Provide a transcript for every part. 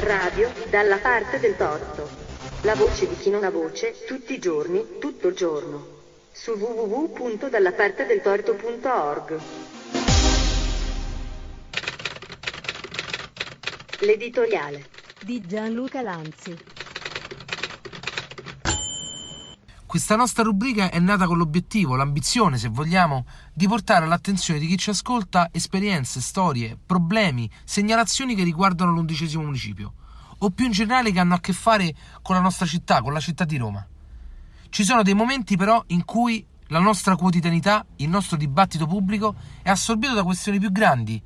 Radio dalla parte del torto. La voce di chi non ha voce, tutti i giorni, tutto il giorno. Su www.dallapartedeltorto.org. L'editoriale di Gianluca Lanzi. Questa nostra rubrica è nata con l'obiettivo, l'ambizione, se vogliamo, di portare all'attenzione di chi ci ascolta esperienze, storie, problemi, segnalazioni che riguardano l'undicesimo municipio, o più in generale che hanno a che fare con la nostra città, con la città di Roma. Ci sono dei momenti però in cui la nostra quotidianità, il nostro dibattito pubblico è assorbito da questioni più grandi,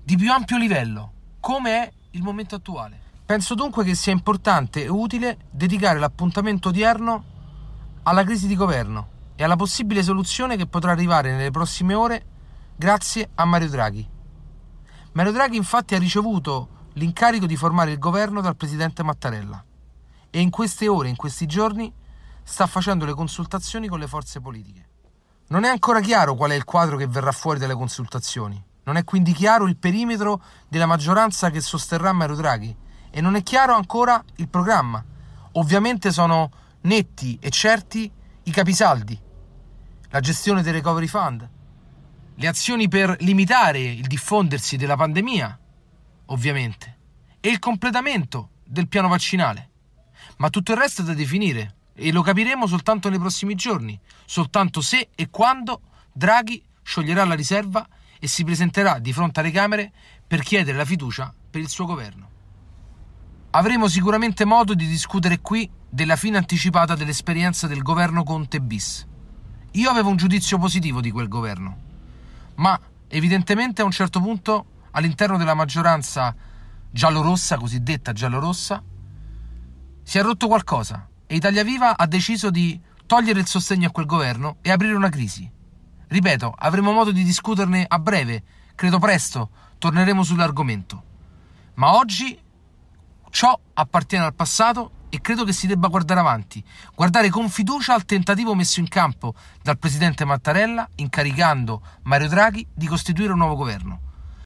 di più ampio livello, come è il momento attuale. Penso dunque che sia importante e utile dedicare l'appuntamento odierno alla crisi di governo e alla possibile soluzione che potrà arrivare nelle prossime ore grazie a Mario Draghi. Mario Draghi infatti ha ricevuto l'incarico di formare il governo dal presidente Mattarella e in queste ore, in questi giorni, sta facendo le consultazioni con le forze politiche. Non è ancora chiaro qual è il quadro che verrà fuori dalle consultazioni. Non è quindi chiaro il perimetro della maggioranza che sosterrà Mario Draghi e non è chiaro ancora il programma. Ovviamente sono netti e certi i capisaldi, la gestione del recovery fund, le azioni per limitare il diffondersi della pandemia, ovviamente, e il completamento del piano vaccinale. Ma tutto il resto è da definire e lo capiremo soltanto nei prossimi giorni, soltanto se e quando Draghi scioglierà la riserva e si presenterà di fronte alle Camere per chiedere la fiducia per il suo governo. Avremo sicuramente modo di discutere qui della fine anticipata dell'esperienza del governo Conte bis. Io avevo un giudizio positivo di quel governo, ma evidentemente a un certo punto all'interno della maggioranza giallorossa, cosiddetta giallorossa, si è rotto qualcosa e Italia Viva ha deciso di togliere il sostegno a quel governo e aprire una crisi. Ripeto, avremo modo di discuterne a breve, credo presto torneremo sull'argomento. Ma oggi Ciò appartiene al passato e credo che si debba guardare avanti, guardare con fiducia al tentativo messo in campo dal presidente Mattarella incaricando Mario Draghi di costituire un nuovo governo.